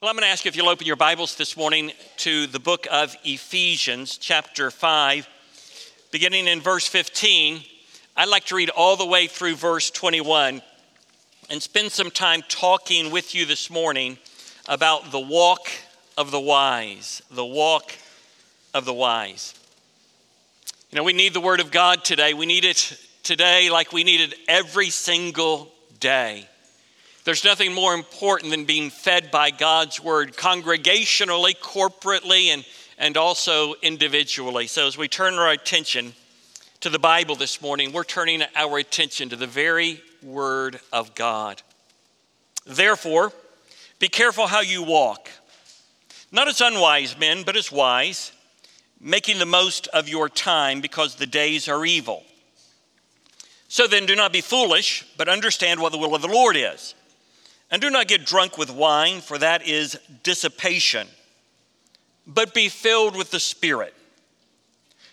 Well, I'm going to ask you if you'll open your Bibles this morning to the book of Ephesians, chapter 5, beginning in verse 15. I'd like to read all the way through verse 21 and spend some time talking with you this morning about the walk of the wise. The walk of the wise. You know, we need the Word of God today. We need it today like we need it every single day. There's nothing more important than being fed by God's word congregationally, corporately, and, and also individually. So, as we turn our attention to the Bible this morning, we're turning our attention to the very word of God. Therefore, be careful how you walk, not as unwise men, but as wise, making the most of your time because the days are evil. So then, do not be foolish, but understand what the will of the Lord is. And do not get drunk with wine, for that is dissipation, but be filled with the Spirit,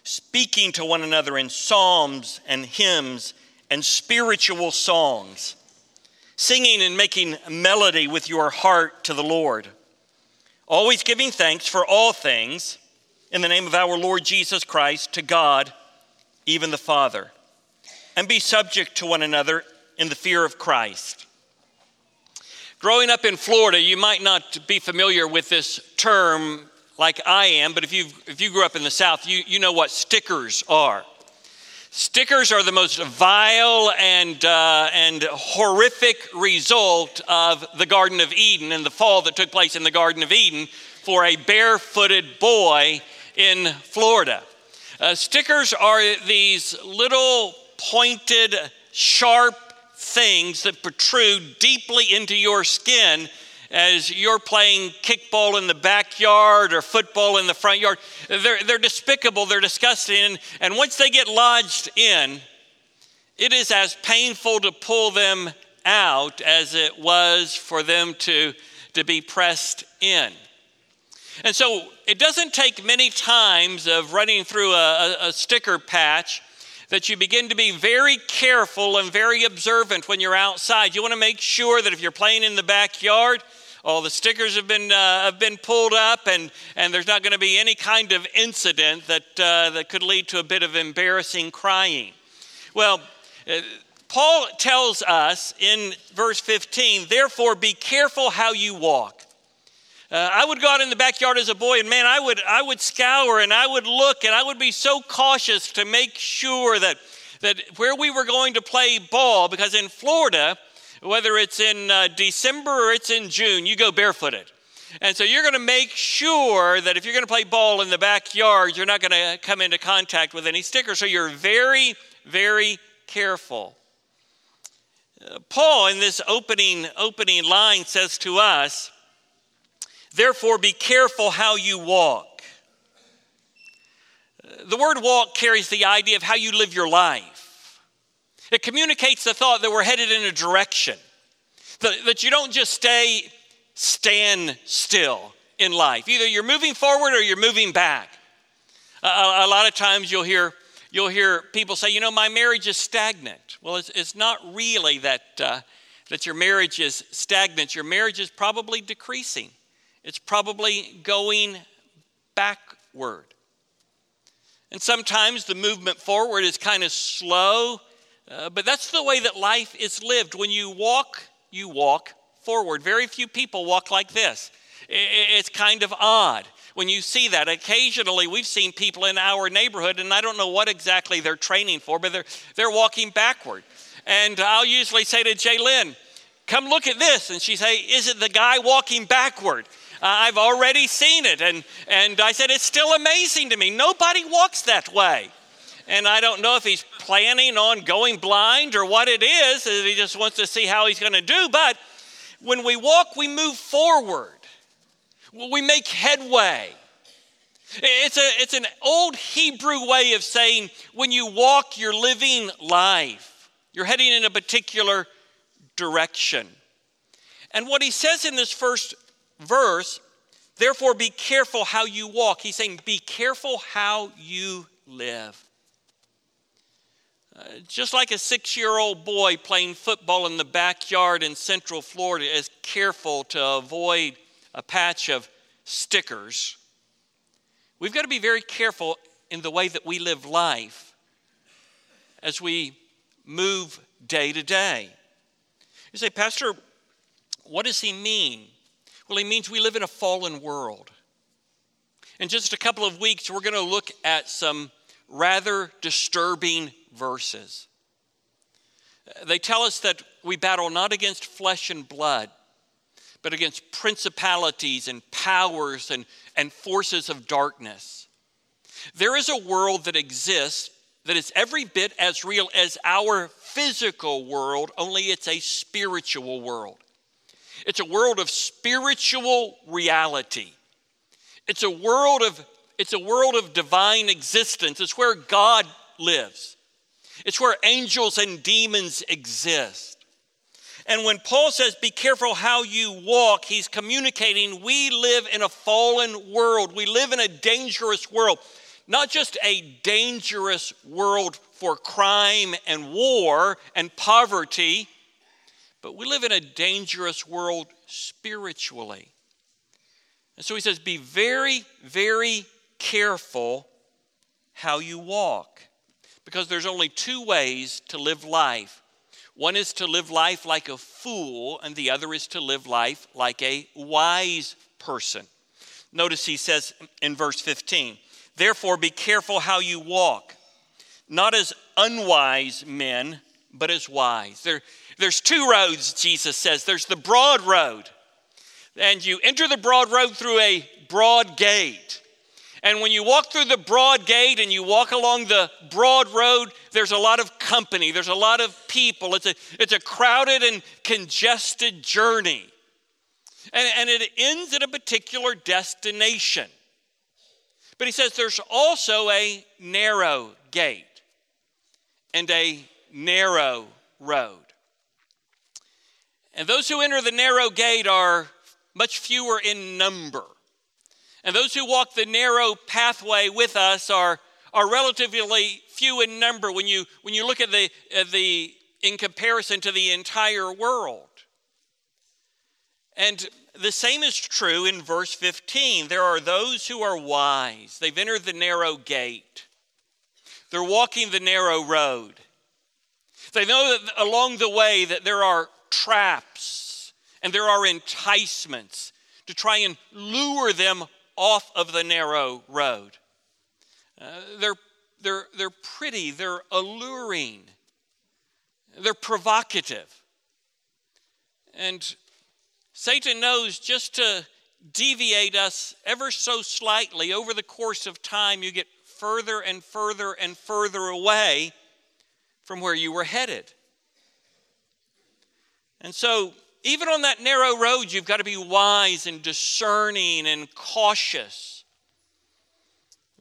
speaking to one another in psalms and hymns and spiritual songs, singing and making melody with your heart to the Lord, always giving thanks for all things in the name of our Lord Jesus Christ to God, even the Father, and be subject to one another in the fear of Christ. Growing up in Florida, you might not be familiar with this term like I am, but if you if you grew up in the South, you, you know what stickers are. Stickers are the most vile and, uh, and horrific result of the Garden of Eden and the fall that took place in the Garden of Eden for a barefooted boy in Florida. Uh, stickers are these little pointed, sharp things that protrude deeply into your skin as you're playing kickball in the backyard or football in the front yard. They're, they're despicable, they're disgusting, and once they get lodged in, it is as painful to pull them out as it was for them to, to be pressed in. And so it doesn't take many times of running through a, a, a sticker patch that you begin to be very careful and very observant when you're outside. You want to make sure that if you're playing in the backyard, all the stickers have been, uh, have been pulled up and, and there's not going to be any kind of incident that, uh, that could lead to a bit of embarrassing crying. Well, uh, Paul tells us in verse 15, therefore be careful how you walk. Uh, I would go out in the backyard as a boy, and man, I would, I would scour and I would look and I would be so cautious to make sure that, that where we were going to play ball, because in Florida, whether it's in uh, December or it's in June, you go barefooted. And so you're going to make sure that if you're going to play ball in the backyard, you're not going to come into contact with any stickers. So you're very, very careful. Uh, Paul, in this opening, opening line, says to us, Therefore, be careful how you walk. The word walk carries the idea of how you live your life. It communicates the thought that we're headed in a direction, that, you don't just stay, stand still in life. Either you're moving forward or you're moving back. A, a lot of times you'll hear, you'll hear people say, you know, my marriage is stagnant. Well, it's, it's not really that, uh, that your marriage is stagnant, your marriage is probably decreasing. It's probably going backward. And sometimes the movement forward is kind of slow, uh, but that's the way that life is lived. When you walk, you walk forward. Very few people walk like this. It's kind of odd when you see that. Occasionally, we've seen people in our neighborhood, and I don't know what exactly they're training for, but they're, they're walking backward. And I'll usually say to Jay Lynn, Come look at this. And she say, Is it the guy walking backward? Uh, I've already seen it. And, and I said, It's still amazing to me. Nobody walks that way. And I don't know if he's planning on going blind or what it is. He just wants to see how he's going to do. But when we walk, we move forward, we make headway. It's, a, it's an old Hebrew way of saying when you walk, you're living life. You're heading in a particular direction. And what he says in this first verse, therefore be careful how you walk. He's saying, be careful how you live. Uh, just like a six year old boy playing football in the backyard in Central Florida is careful to avoid a patch of stickers. We've got to be very careful in the way that we live life as we move day to day. You say, Pastor, what does he mean? Well, he means we live in a fallen world. In just a couple of weeks, we're going to look at some rather disturbing verses. They tell us that we battle not against flesh and blood, but against principalities and powers and, and forces of darkness. There is a world that exists that is every bit as real as our physical world, only it's a spiritual world. It's a world of spiritual reality. It's a world of it's a world of divine existence. It's where God lives. It's where angels and demons exist. And when Paul says, Be careful how you walk, he's communicating we live in a fallen world. We live in a dangerous world not just a dangerous world for crime and war and poverty, but we live in a dangerous world spiritually. And so he says, be very, very careful how you walk. Because there's only two ways to live life one is to live life like a fool, and the other is to live life like a wise person. Notice he says in verse 15, Therefore, be careful how you walk, not as unwise men, but as wise. There, there's two roads, Jesus says. There's the broad road, and you enter the broad road through a broad gate. And when you walk through the broad gate and you walk along the broad road, there's a lot of company, there's a lot of people. It's a, it's a crowded and congested journey. And, and it ends at a particular destination. But he says there's also a narrow gate and a narrow road. And those who enter the narrow gate are much fewer in number. And those who walk the narrow pathway with us are, are relatively few in number when you, when you look at the, at the, in comparison to the entire world. And the same is true in verse 15. There are those who are wise, they've entered the narrow gate, they're walking the narrow road. They know that along the way that there are traps and there are enticements to try and lure them off of the narrow road. Uh, they're, they're, they're pretty, they're alluring, they're provocative. And Satan knows just to deviate us ever so slightly over the course of time, you get further and further and further away from where you were headed. And so, even on that narrow road, you've got to be wise and discerning and cautious.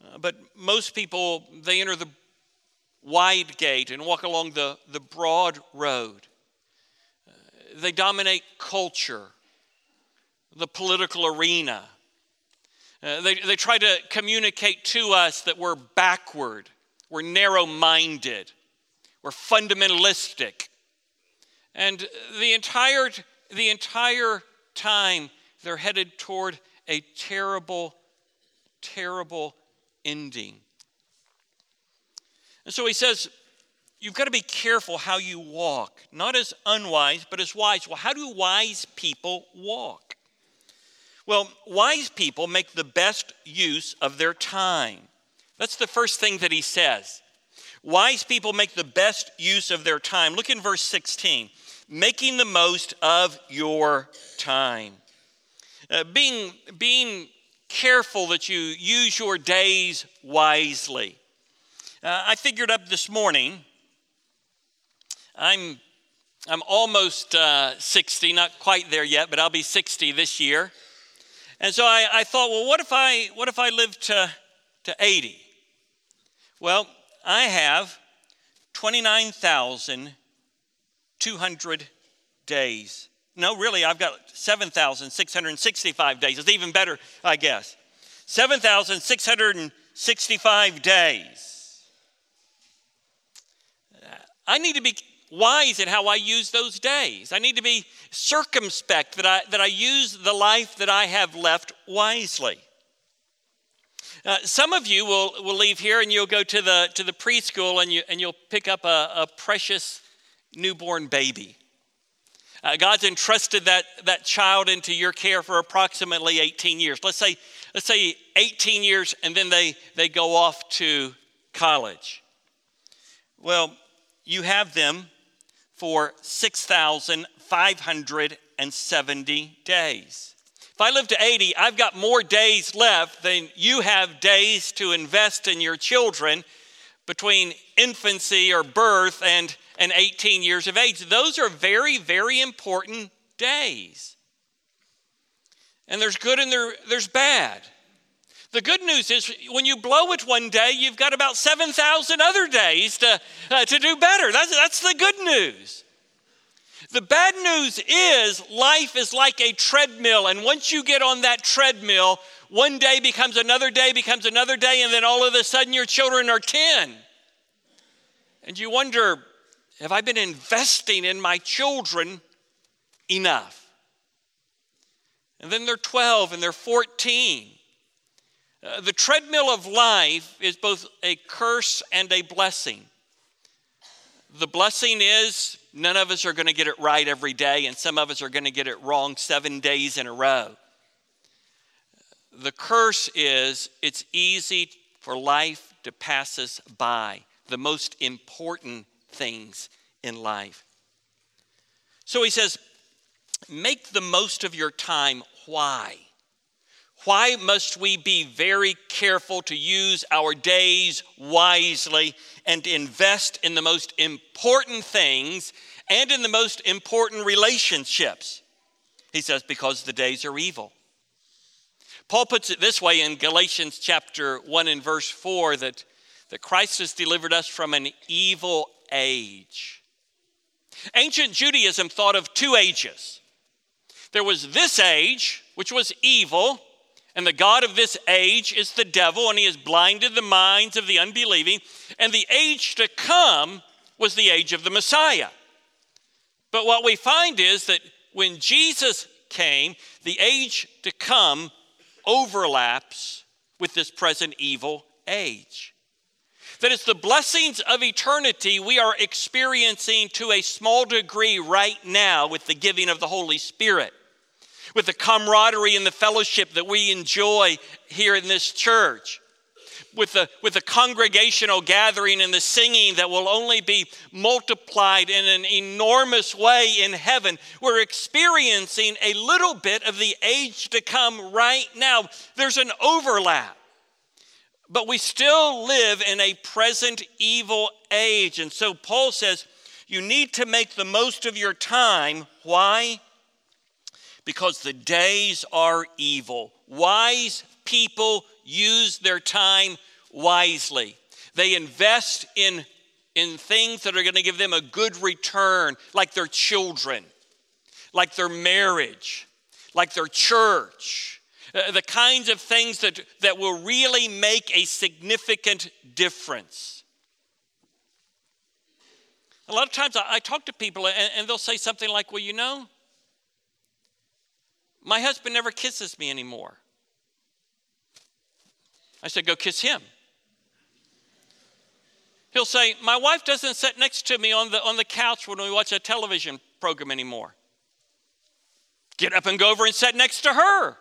Uh, but most people, they enter the wide gate and walk along the, the broad road. Uh, they dominate culture the political arena. Uh, they, they try to communicate to us that we're backward, we're narrow minded, we're fundamentalistic. And the entire, the entire time, they're headed toward a terrible, terrible ending. And so he says, You've got to be careful how you walk, not as unwise, but as wise. Well, how do wise people walk? Well, wise people make the best use of their time. That's the first thing that he says. Wise people make the best use of their time. Look in verse 16 making the most of your time. Uh, being, being careful that you use your days wisely. Uh, I figured up this morning, I'm, I'm almost uh, 60, not quite there yet, but I'll be 60 this year. And so I, I thought, well, what if I, what if I live to, to 80? Well, I have 29,200 days. No, really, I've got 7,665 days. It's even better, I guess. 7,665 days. I need to be wise in how I use those days. I need to be circumspect that I, that I use the life that I have left wisely. Uh, some of you will, will leave here and you'll go to the, to the preschool and, you, and you'll pick up a, a precious newborn baby. Uh, God's entrusted that, that child into your care for approximately 18 years. Let's say, let's say 18 years and then they, they go off to college. Well, you have them for 6,570 days. If I live to 80, I've got more days left than you have days to invest in your children between infancy or birth and, and 18 years of age. Those are very, very important days. And there's good and there, there's bad. The good news is when you blow it one day, you've got about 7,000 other days to, uh, to do better. That's, that's the good news. The bad news is life is like a treadmill, and once you get on that treadmill, one day becomes another day, becomes another day, and then all of a sudden your children are 10. And you wonder, have I been investing in my children enough? And then they're 12 and they're 14. Uh, the treadmill of life is both a curse and a blessing. The blessing is none of us are going to get it right every day, and some of us are going to get it wrong seven days in a row. The curse is it's easy for life to pass us by, the most important things in life. So he says, make the most of your time. Why? Why must we be very careful to use our days wisely and invest in the most important things and in the most important relationships? He says, because the days are evil. Paul puts it this way in Galatians chapter 1 and verse 4 that, that Christ has delivered us from an evil age. Ancient Judaism thought of two ages. There was this age, which was evil, and the God of this age is the devil, and he has blinded the minds of the unbelieving. And the age to come was the age of the Messiah. But what we find is that when Jesus came, the age to come overlaps with this present evil age. That it's the blessings of eternity we are experiencing to a small degree right now with the giving of the Holy Spirit with the camaraderie and the fellowship that we enjoy here in this church, with the, with the congregational gathering and the singing that will only be multiplied in an enormous way in heaven. We're experiencing a little bit of the age to come right now. There's an overlap. But we still live in a present evil age. And so Paul says, you need to make the most of your time. Why? because the days are evil. Wise people use their time wisely. They invest in, in things that are going to give them a good return, like their children, like their marriage, like their church, uh, the kinds of things that, that will really make a significant difference. A lot of times I, I talk to people and, and they'll say something like, Well, you know, my husband never kisses me anymore. I said, Go kiss him. He'll say, My wife doesn't sit next to me on the, on the couch when we watch a television program anymore. Get up and go over and sit next to her.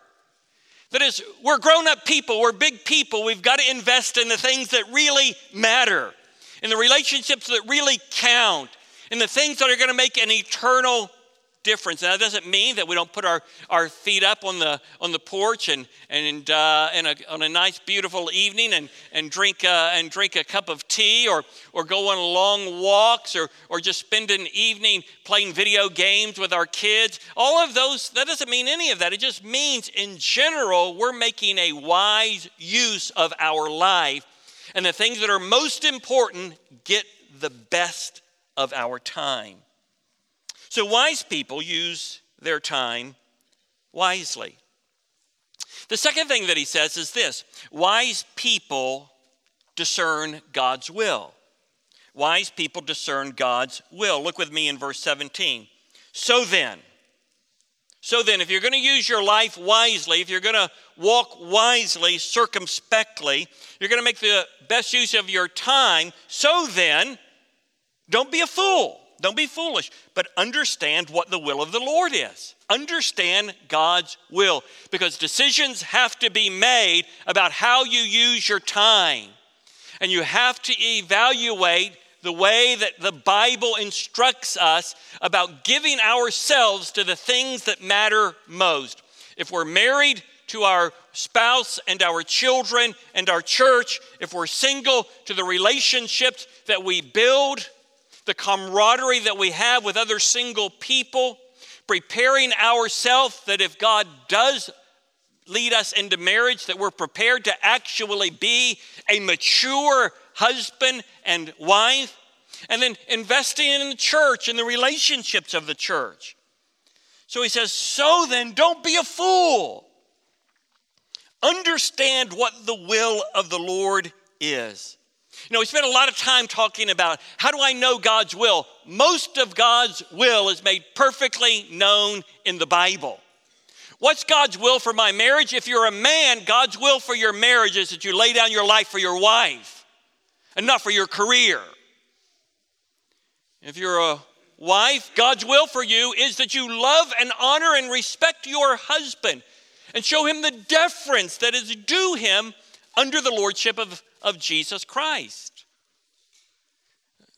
That is, we're grown up people, we're big people. We've got to invest in the things that really matter, in the relationships that really count, in the things that are going to make an eternal difference. Now, that doesn't mean that we don't put our, our feet up on the, on the porch and, and, uh, and a, on a nice, beautiful evening and, and, drink, uh, and drink a cup of tea or, or go on long walks or, or just spend an evening playing video games with our kids. All of those, that doesn't mean any of that. It just means, in general, we're making a wise use of our life. And the things that are most important get the best of our time. So, wise people use their time wisely. The second thing that he says is this wise people discern God's will. Wise people discern God's will. Look with me in verse 17. So then, so then, if you're going to use your life wisely, if you're going to walk wisely, circumspectly, you're going to make the best use of your time, so then, don't be a fool. Don't be foolish, but understand what the will of the Lord is. Understand God's will because decisions have to be made about how you use your time. And you have to evaluate the way that the Bible instructs us about giving ourselves to the things that matter most. If we're married, to our spouse and our children and our church, if we're single, to the relationships that we build, the camaraderie that we have with other single people, preparing ourselves that if God does lead us into marriage, that we're prepared to actually be a mature husband and wife, and then investing in the church and the relationships of the church. So he says, So then, don't be a fool. Understand what the will of the Lord is. You know, we spent a lot of time talking about how do I know God's will? Most of God's will is made perfectly known in the Bible. What's God's will for my marriage? If you're a man, God's will for your marriage is that you lay down your life for your wife and not for your career. If you're a wife, God's will for you is that you love and honor and respect your husband and show him the deference that is due him under the lordship of, of Jesus Christ.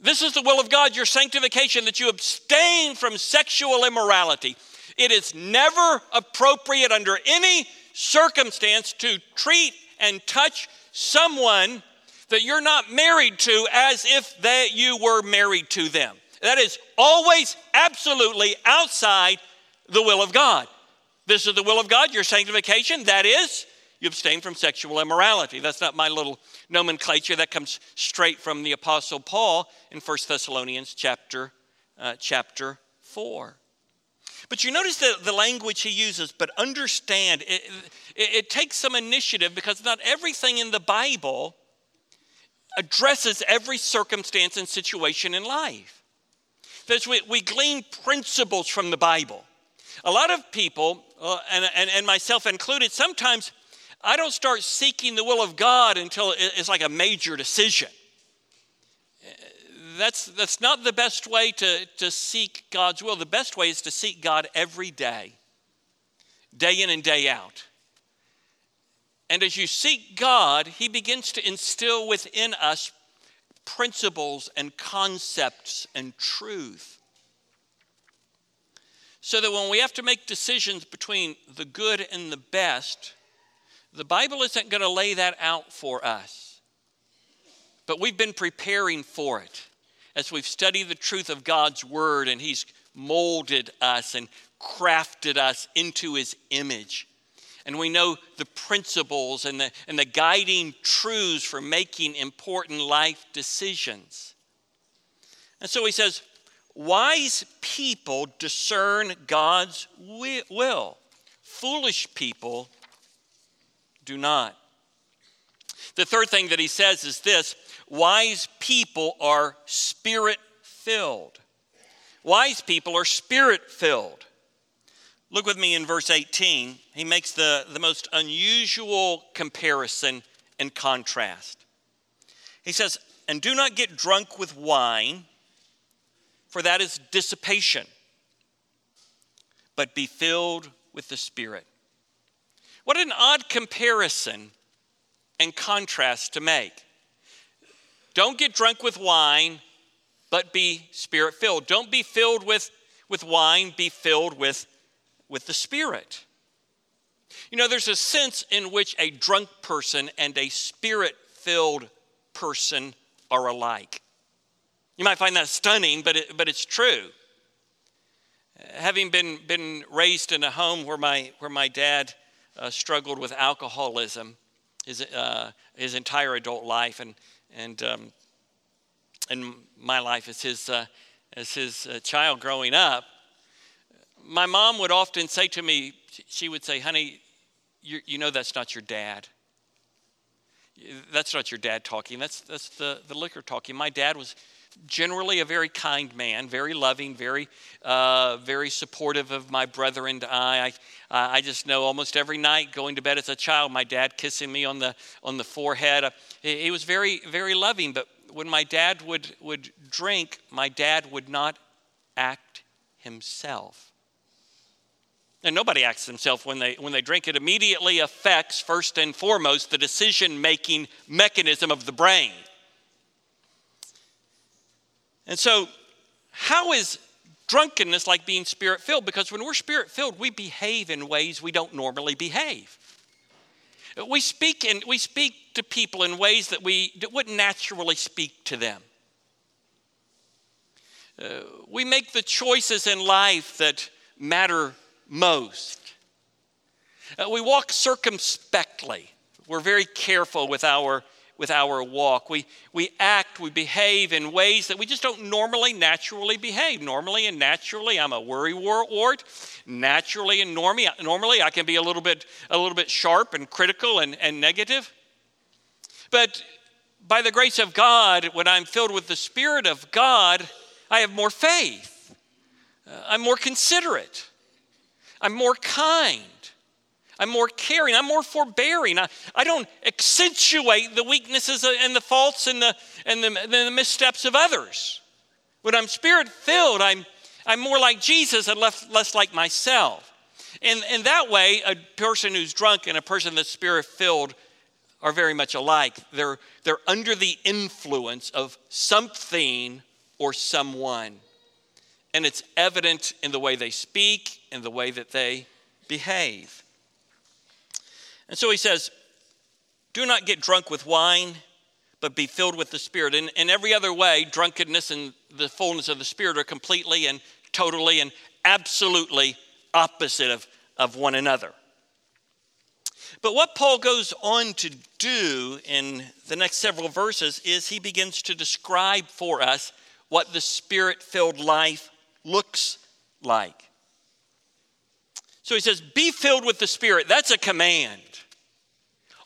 This is the will of God, your sanctification, that you abstain from sexual immorality. It is never appropriate under any circumstance to treat and touch someone that you're not married to as if they, you were married to them. That is always absolutely outside the will of God. This is the will of God, your sanctification. That is, you abstain from sexual immorality. That's not my little nomenclature. That comes straight from the Apostle Paul in 1 Thessalonians chapter, uh, chapter 4. But you notice the, the language he uses, but understand it, it, it takes some initiative because not everything in the Bible addresses every circumstance and situation in life. There's, we, we glean principles from the Bible. A lot of people, uh, and, and, and myself included, sometimes I don't start seeking the will of God until it's like a major decision. That's, that's not the best way to, to seek God's will. The best way is to seek God every day, day in and day out. And as you seek God, He begins to instill within us principles and concepts and truth so that when we have to make decisions between the good and the best, the Bible isn't going to lay that out for us. But we've been preparing for it as we've studied the truth of God's Word and He's molded us and crafted us into His image. And we know the principles and the, and the guiding truths for making important life decisions. And so He says, Wise people discern God's will, foolish people do not. The third thing that he says is this wise people are spirit filled. Wise people are spirit filled. Look with me in verse 18. He makes the, the most unusual comparison and contrast. He says, And do not get drunk with wine for that is dissipation, but be filled with the Spirit. What an odd comparison and contrast to make. Don't get drunk with wine, but be spirit filled. Don't be filled with, with wine, be filled with, with the Spirit. You know, there's a sense in which a drunk person and a spirit filled person are alike. You might find that stunning, but, it, but it's true. Having been, been raised in a home where my, where my dad uh, struggled with alcoholism his, uh, his entire adult life, and, and, um, and my life as his, uh, as his uh, child growing up, my mom would often say to me, she would say, honey, you, you know that's not your dad. That's not your dad talking. That's, that's the, the liquor talking. My dad was generally a very kind man, very loving, very, uh, very supportive of my brother and I. I, I just know almost every night going to bed as a child, my dad kissing me on the, on the forehead. Uh, he, he was very, very loving, but when my dad would, would drink, my dad would not act himself. And nobody acts themselves when they, when they drink. It immediately affects, first and foremost, the decision making mechanism of the brain. And so, how is drunkenness like being spirit filled? Because when we're spirit filled, we behave in ways we don't normally behave. We speak, and we speak to people in ways that we wouldn't naturally speak to them. Uh, we make the choices in life that matter most. Uh, we walk circumspectly. We're very careful with our with our walk. We, we act, we behave in ways that we just don't normally, naturally behave. Normally and naturally, I'm a worry wart. Naturally and normally, normally I can be a little bit, a little bit sharp and critical and, and negative. But by the grace of God, when I'm filled with the Spirit of God, I have more faith. Uh, I'm more considerate. I'm more kind. I'm more caring. I'm more forbearing. I, I don't accentuate the weaknesses and the faults and the, and the, the missteps of others. When I'm spirit filled, I'm, I'm more like Jesus and less, less like myself. And, and that way, a person who's drunk and a person that's spirit filled are very much alike. They're, they're under the influence of something or someone. And it's evident in the way they speak, in the way that they behave. And so he says, Do not get drunk with wine, but be filled with the Spirit. And in every other way, drunkenness and the fullness of the Spirit are completely and totally and absolutely opposite of, of one another. But what Paul goes on to do in the next several verses is he begins to describe for us what the spirit filled life looks like. So he says, Be filled with the Spirit. That's a command.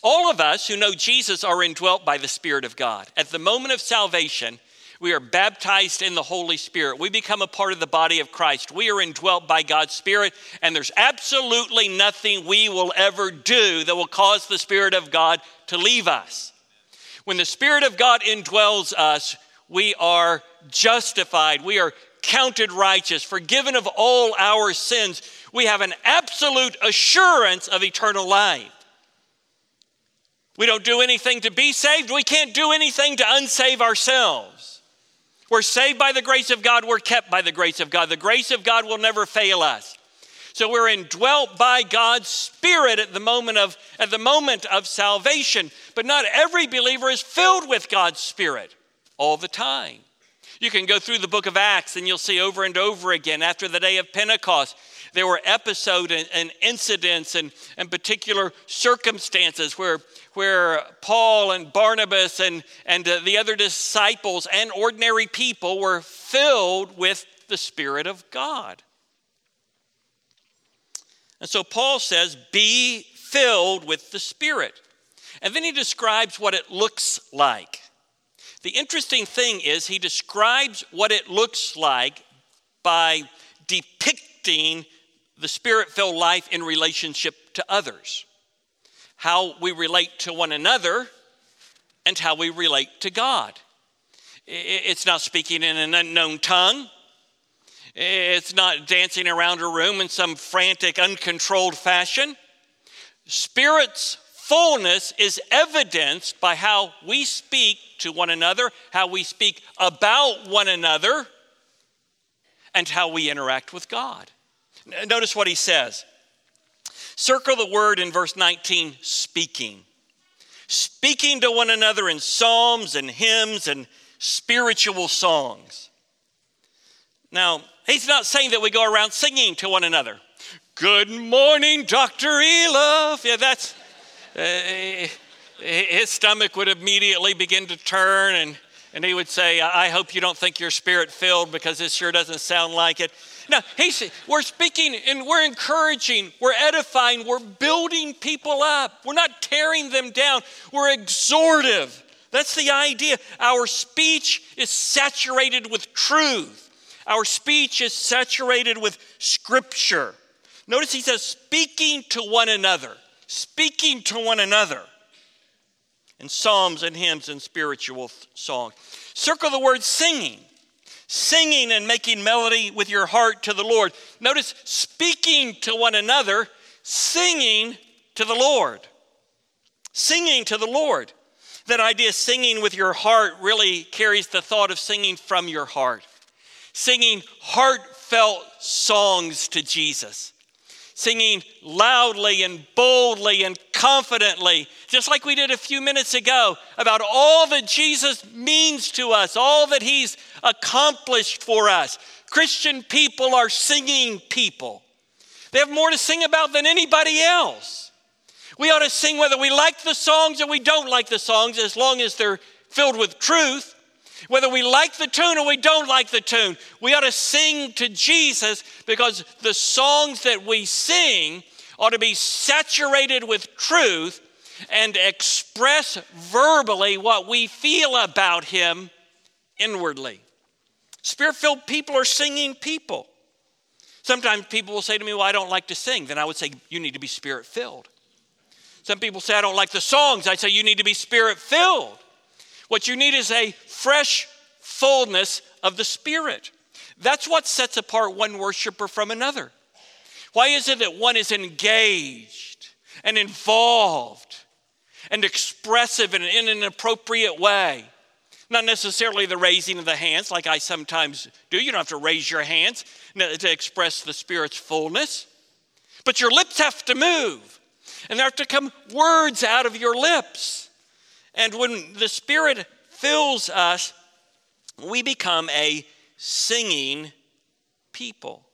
All of us who know Jesus are indwelt by the Spirit of God. At the moment of salvation, we are baptized in the Holy Spirit. We become a part of the body of Christ. We are indwelt by God's Spirit, and there's absolutely nothing we will ever do that will cause the Spirit of God to leave us. When the Spirit of God indwells us, we are justified. We are counted righteous, forgiven of all our sins. We have an absolute assurance of eternal life. We don't do anything to be saved. We can't do anything to unsave ourselves. We're saved by the grace of God. We're kept by the grace of God. The grace of God will never fail us. So we're indwelt by God's Spirit at the moment of, at the moment of salvation. But not every believer is filled with God's Spirit all the time. You can go through the book of Acts and you'll see over and over again after the day of Pentecost, there were episodes and, and incidents and, and particular circumstances where, where Paul and Barnabas and, and uh, the other disciples and ordinary people were filled with the Spirit of God. And so Paul says, Be filled with the Spirit. And then he describes what it looks like. The interesting thing is, he describes what it looks like by depicting the spirit filled life in relationship to others, how we relate to one another, and how we relate to God. It's not speaking in an unknown tongue. It's not dancing around a room in some frantic, uncontrolled fashion. Spirit's fullness is evidenced by how we speak to one another, how we speak about one another, and how we interact with God. Notice what he says. Circle the word in verse 19 speaking. Speaking to one another in psalms and hymns and spiritual songs. Now, he's not saying that we go around singing to one another. Good morning, Dr. Elif. Yeah, that's, Uh, uh, uh, his stomach would immediately begin to turn and, and he would say, I hope you don't think you're spirit filled because this sure doesn't sound like it. Now, he's, we're speaking and we're encouraging, we're edifying, we're building people up. We're not tearing them down, we're exhortive. That's the idea. Our speech is saturated with truth. Our speech is saturated with scripture. Notice he says, speaking to one another, speaking to one another in psalms and hymns and spiritual songs. Circle the word singing. Singing and making melody with your heart to the Lord. Notice speaking to one another, singing to the Lord. Singing to the Lord. That idea, singing with your heart, really carries the thought of singing from your heart. Singing heartfelt songs to Jesus singing loudly and boldly and confidently, just like we did a few minutes ago, about all that Jesus means to us, all that He's accomplished for us. Christian people are singing people. They have more to sing about than anybody else. We ought to sing whether we like the songs or we don't like the songs, as long as they're filled with truth. Whether we like the tune or we don't like the tune, we ought to sing to Jesus because the songs that we sing ought to be saturated with truth and express verbally what we feel about Him inwardly. Spirit filled people are singing people. Sometimes people will say to me, Well, I don't like to sing. Then I would say, You need to be spirit filled. Some people say, I don't like the songs. I say, You need to be spirit filled. What you need is a fresh fullness of the Spirit. That's what sets apart one worshiper from another. Why is it that one is engaged and involved and expressive in, in an appropriate way? Not necessarily the raising of the hands, like I sometimes do. You don't have to raise your hands to express the Spirit's fullness. But your lips have to move, and there have to come words out of your lips. And when the Spirit fills us, we become a singing people.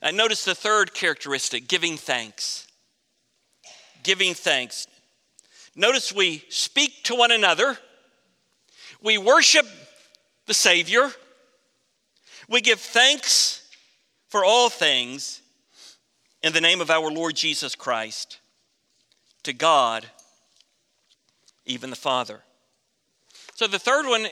And notice the third characteristic giving thanks. Giving thanks. Notice we speak to one another, we worship the Savior, we give thanks for all things in the name of our Lord Jesus Christ to God even the Father. So the third one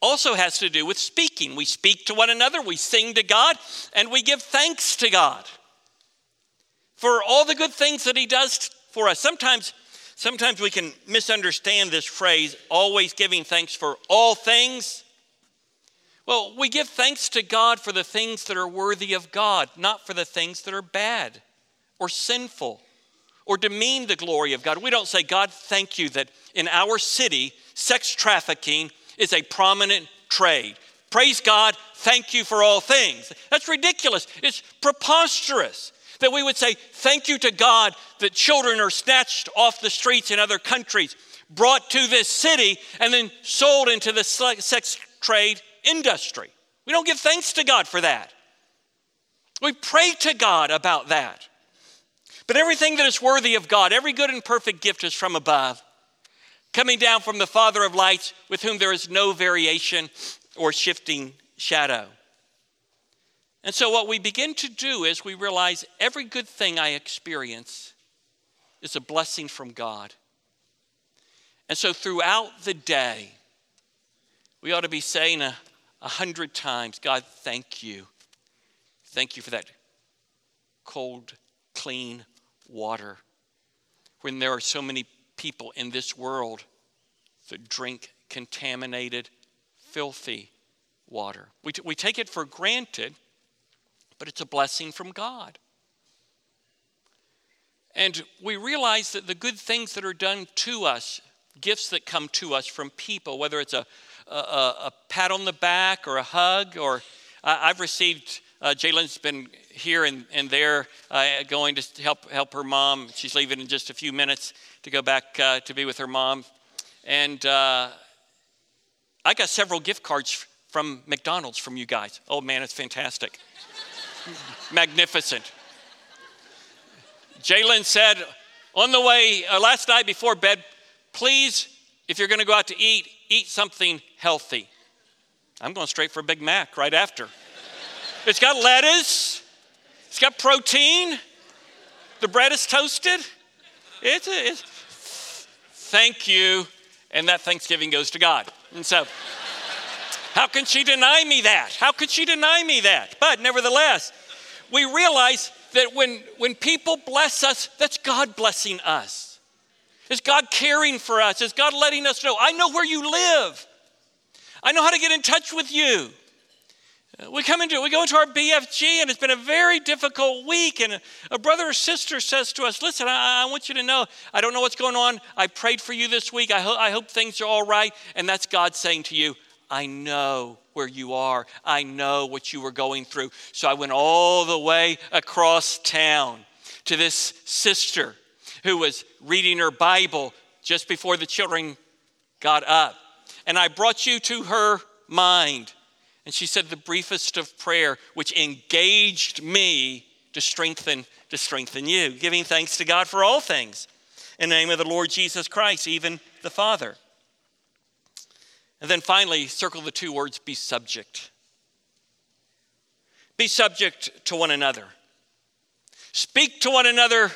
also has to do with speaking. We speak to one another, we sing to God, and we give thanks to God for all the good things that He does for us. Sometimes, sometimes we can misunderstand this phrase, always giving thanks for all things. Well, we give thanks to God for the things that are worthy of God, not for the things that are bad or sinful or demean the glory of God. We don't say, God, thank you that in our city, sex trafficking is a prominent trade. Praise God, thank you for all things. That's ridiculous. It's preposterous that we would say, Thank you to God that children are snatched off the streets in other countries, brought to this city, and then sold into the sex trade industry. We don't give thanks to God for that. We pray to God about that. But everything that is worthy of God, every good and perfect gift is from above, coming down from the Father of lights, with whom there is no variation or shifting shadow. And so, what we begin to do is we realize every good thing I experience is a blessing from God. And so, throughout the day, we ought to be saying a, a hundred times, God, thank you. Thank you for that cold, clean water when there are so many people in this world that drink contaminated, filthy water. We, t- we take it for granted, but it's a blessing from God. And we realize that the good things that are done to us, gifts that come to us from people, whether it's a, a, a pat on the back or a hug, or I've received uh, Jalen's been here and, and there uh, going to help, help her mom. She's leaving in just a few minutes to go back uh, to be with her mom. And uh, I got several gift cards from McDonald's from you guys. Oh man, it's fantastic. Magnificent. Jalen said on the way uh, last night before bed, please, if you're going to go out to eat, eat something healthy. I'm going straight for a Big Mac right after. It's got lettuce, it's got protein, the bread is toasted. It's, it's thank you, and that thanksgiving goes to God. And so, how can she deny me that? How could she deny me that? But nevertheless, we realize that when, when people bless us, that's God blessing us. Is God caring for us? Is God letting us know, I know where you live? I know how to get in touch with you. We come into we go into our BFG and it's been a very difficult week and a, brother or sister says to us, "Listen, I, I, want you to know I don't know what's going on. I prayed for you this week. I, ho- I hope things are all right." And that's God saying to you, "I know where you are. I know what you were going through." So I went all the way across town to this sister who was reading her Bible just before the children got up, and I brought you to her mind. And she said the briefest of prayer, which engaged me to strengthen, to strengthen you, giving thanks to God for all things. In the name of the Lord Jesus Christ, even the Father. And then finally, circle the two words be subject. Be subject to one another. Speak to one another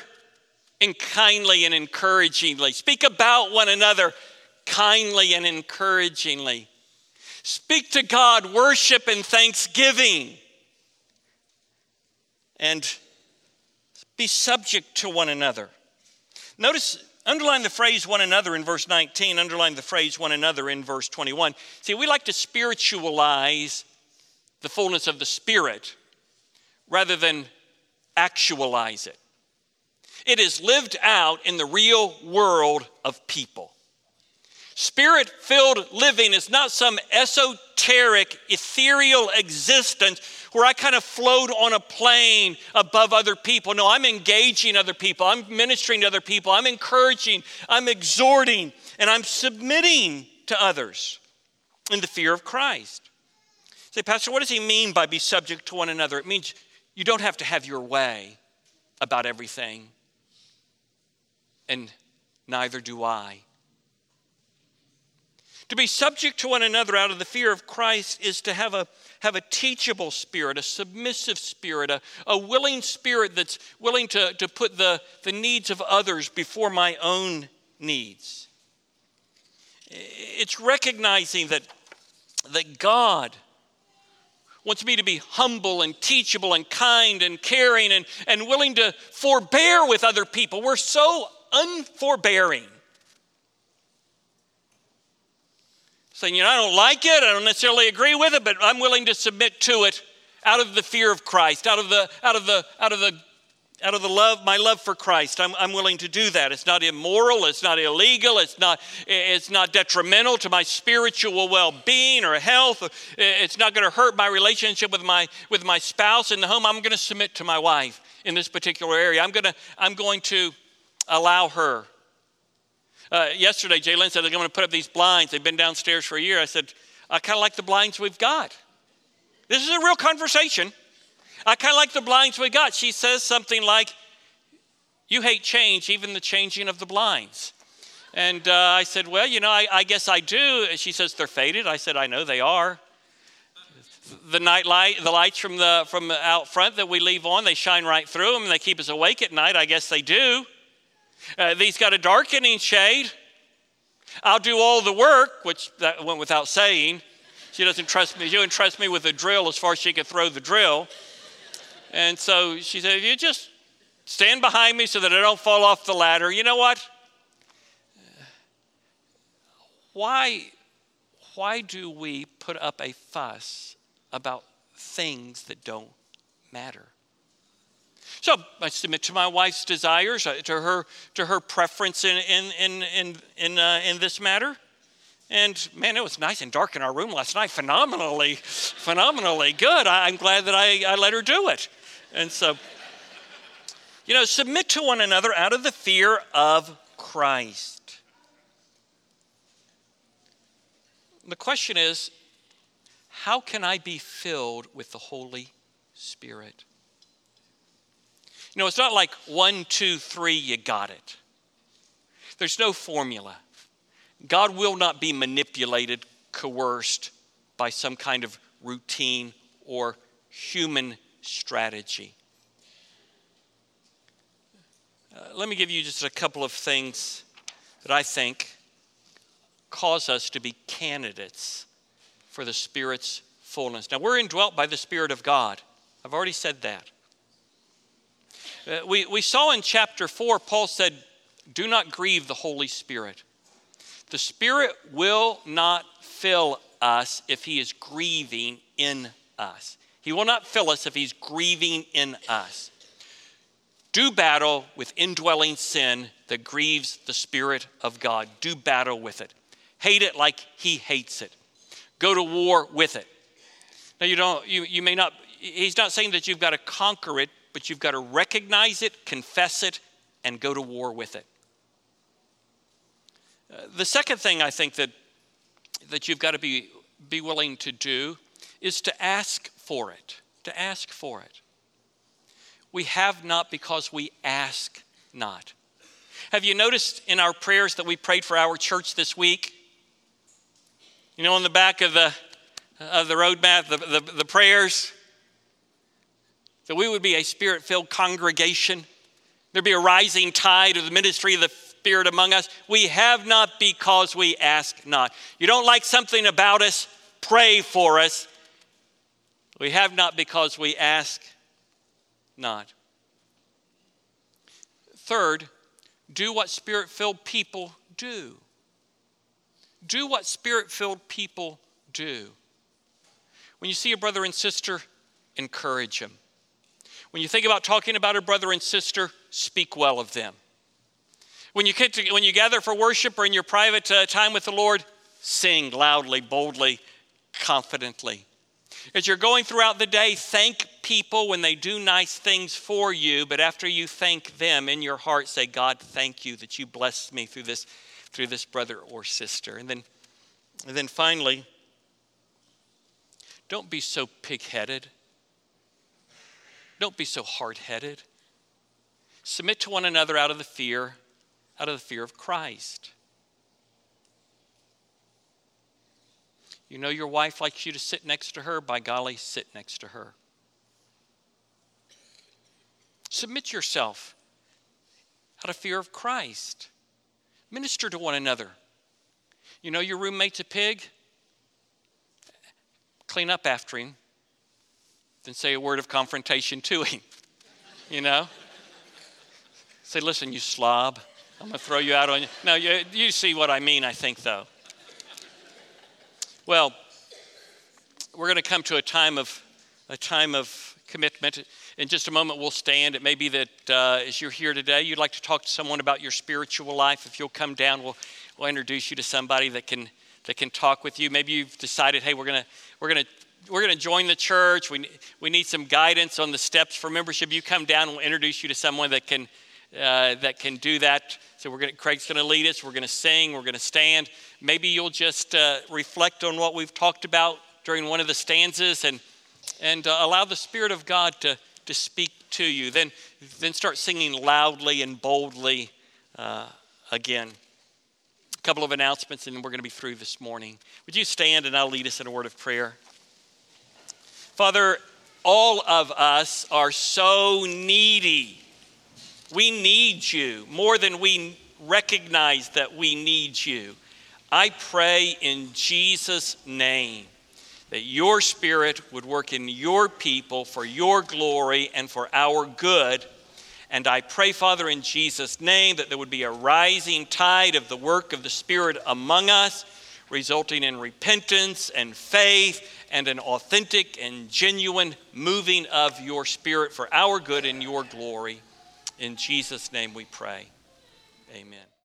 in kindly and encouragingly. Speak about one another kindly and encouragingly. Speak to God, worship and thanksgiving. And be subject to one another. Notice, underline the phrase one another in verse 19, underline the phrase one another in verse 21. See, we like to spiritualize the fullness of the Spirit rather than actualize it. It is lived out in the real world of people. Spirit filled living is not some esoteric, ethereal existence where I kind of float on a plane above other people. No, I'm engaging other people. I'm ministering to other people. I'm encouraging. I'm exhorting. And I'm submitting to others in the fear of Christ. Say, Pastor, what does he mean by be subject to one another? It means you don't have to have your way about everything, and neither do I. To be subject to one another out of the fear of Christ is to have a, have a teachable spirit, a submissive spirit, a, a willing spirit that's willing to, to put the, the needs of others before my own needs. It's recognizing that, that God wants me to be humble and teachable and kind and caring and, and willing to forbear with other people. We're so unforbearing. Saying, you know, I don't like it, I don't necessarily agree with it, but I'm willing to submit to it out of the fear of Christ, out of the, out of the, out of the, out of the love, my love for Christ. I'm, I'm willing to do that. It's not immoral, it's not illegal, it's not, it's not detrimental to my spiritual well-being or health. It's not going to hurt my relationship with my, with my spouse in the home. I'm going to submit to my wife in this particular area. I'm, gonna, I'm going to allow her uh, yesterday, Jalen said they're going to put up these blinds. They've been downstairs for a year. I said, I kind of like the blinds we've got. This is a real conversation. I kind of like the blinds we got. She says something like, You hate change, even the changing of the blinds. And uh, I said, Well, you know, I, I guess I do. She says, They're faded. I said, I know they are the night light, the lights from the from out front that we leave on, they shine right through them and they keep us awake at night. I guess they do. Uh, these got a darkening shade. I'll do all the work, which that went without saying. She doesn't trust me. She wouldn't trust me with a drill as far as she could throw the drill. And so she said, if You just stand behind me so that I don't fall off the ladder. You know what? Why, why do we put up a fuss about things that don't matter? So I submit to my wife's desires, uh, to her, to her preference in, in, in, in, in, uh, in this matter. And man, it was nice and dark in our room last night. Phenomenally, phenomenally good. I, am glad that I, I let her do it. And so, you know, submit to one another out of the fear of Christ. The question is how can I be filled with the Holy Spirit? You know, it's not like one, two, three, you got it. There's no formula. God will not be manipulated, coerced by some kind of routine or human strategy. Uh, let me give you just a couple of things that I think cause us to be candidates for the Spirit's fullness. Now, we're indwelt by the Spirit of God. I've already said that. Uh, we, we saw in chapter 4, Paul said, Do not grieve the Holy Spirit. The Spirit will not fill us if He is grieving in us. He will not fill us if He's grieving in us. Do battle with indwelling sin that grieves the Spirit of God. Do battle with it. Hate it like He hates it. Go to war with it. Now, you don't, you, you may not, He's not saying that you've got to conquer it, but you've got to recognize it, confess it, and go to war with it. Uh, the second thing I think that, that you've got to be, be willing to do is to ask for it. To ask for it. We have not because we ask not. Have you noticed in our prayers that we prayed for our church this week? You know, on the back of the, of the roadmap, the, the, the prayers, that we would be a spirit filled congregation. There'd be a rising tide of the ministry of the Spirit among us. We have not because we ask not. You don't like something about us, pray for us. We have not because we ask not. Third, do what spirit filled people do. Do what spirit filled people do. When you see a brother and sister, encourage them. When you think about talking about a brother and sister, speak well of them. When you, get to, when you gather for worship or in your private uh, time with the Lord, sing loudly, boldly, confidently. As you're going throughout the day, thank people when they do nice things for you, but after you thank them in your heart, say, God, thank you that you blessed me through this, through this brother or sister. And then, and then finally, don't be so pig headed. Don't be so hard headed. Submit to one another out of the fear, out of the fear of Christ. You know your wife likes you to sit next to her, by golly, sit next to her. Submit yourself out of fear of Christ. Minister to one another. You know your roommate's a pig? Clean up after him then say a word of confrontation to him. You know? Say, listen, you slob. I'm going to throw you out on you. No, you, you see what I mean, I think, though. Well, we're going to come to a time of a time of commitment. In just a moment, we'll stand. It may be that uh, as you're here today, you'd like to talk to someone about your spiritual life. If you'll come down, we'll, we'll introduce you to somebody that can that can talk with you. Maybe you've decided, hey, we're gonna we're gonna we're going to join the church. We, we need some guidance on the steps for membership. You come down, we'll introduce you to someone that can, uh, that can do that. So we're going to, Craig's going to lead us. We're going to sing. We're going to stand. Maybe you'll just uh, reflect on what we've talked about during one of the stanzas and, and uh, allow the Spirit of God to, to speak to you. Then, then start singing loudly and boldly uh, again. A couple of announcements, and we're going to be through this morning. Would you stand and I'll lead us in a word of prayer? Father, all of us are so needy. We need you more than we recognize that we need you. I pray in Jesus' name that your spirit would work in your people for your glory and for our good. And I pray, Father, in Jesus' name, that there would be a rising tide of the work of the Spirit among us, resulting in repentance and faith and an authentic and genuine moving of your spirit for our good and your glory. In Jesus' name we pray. Amen.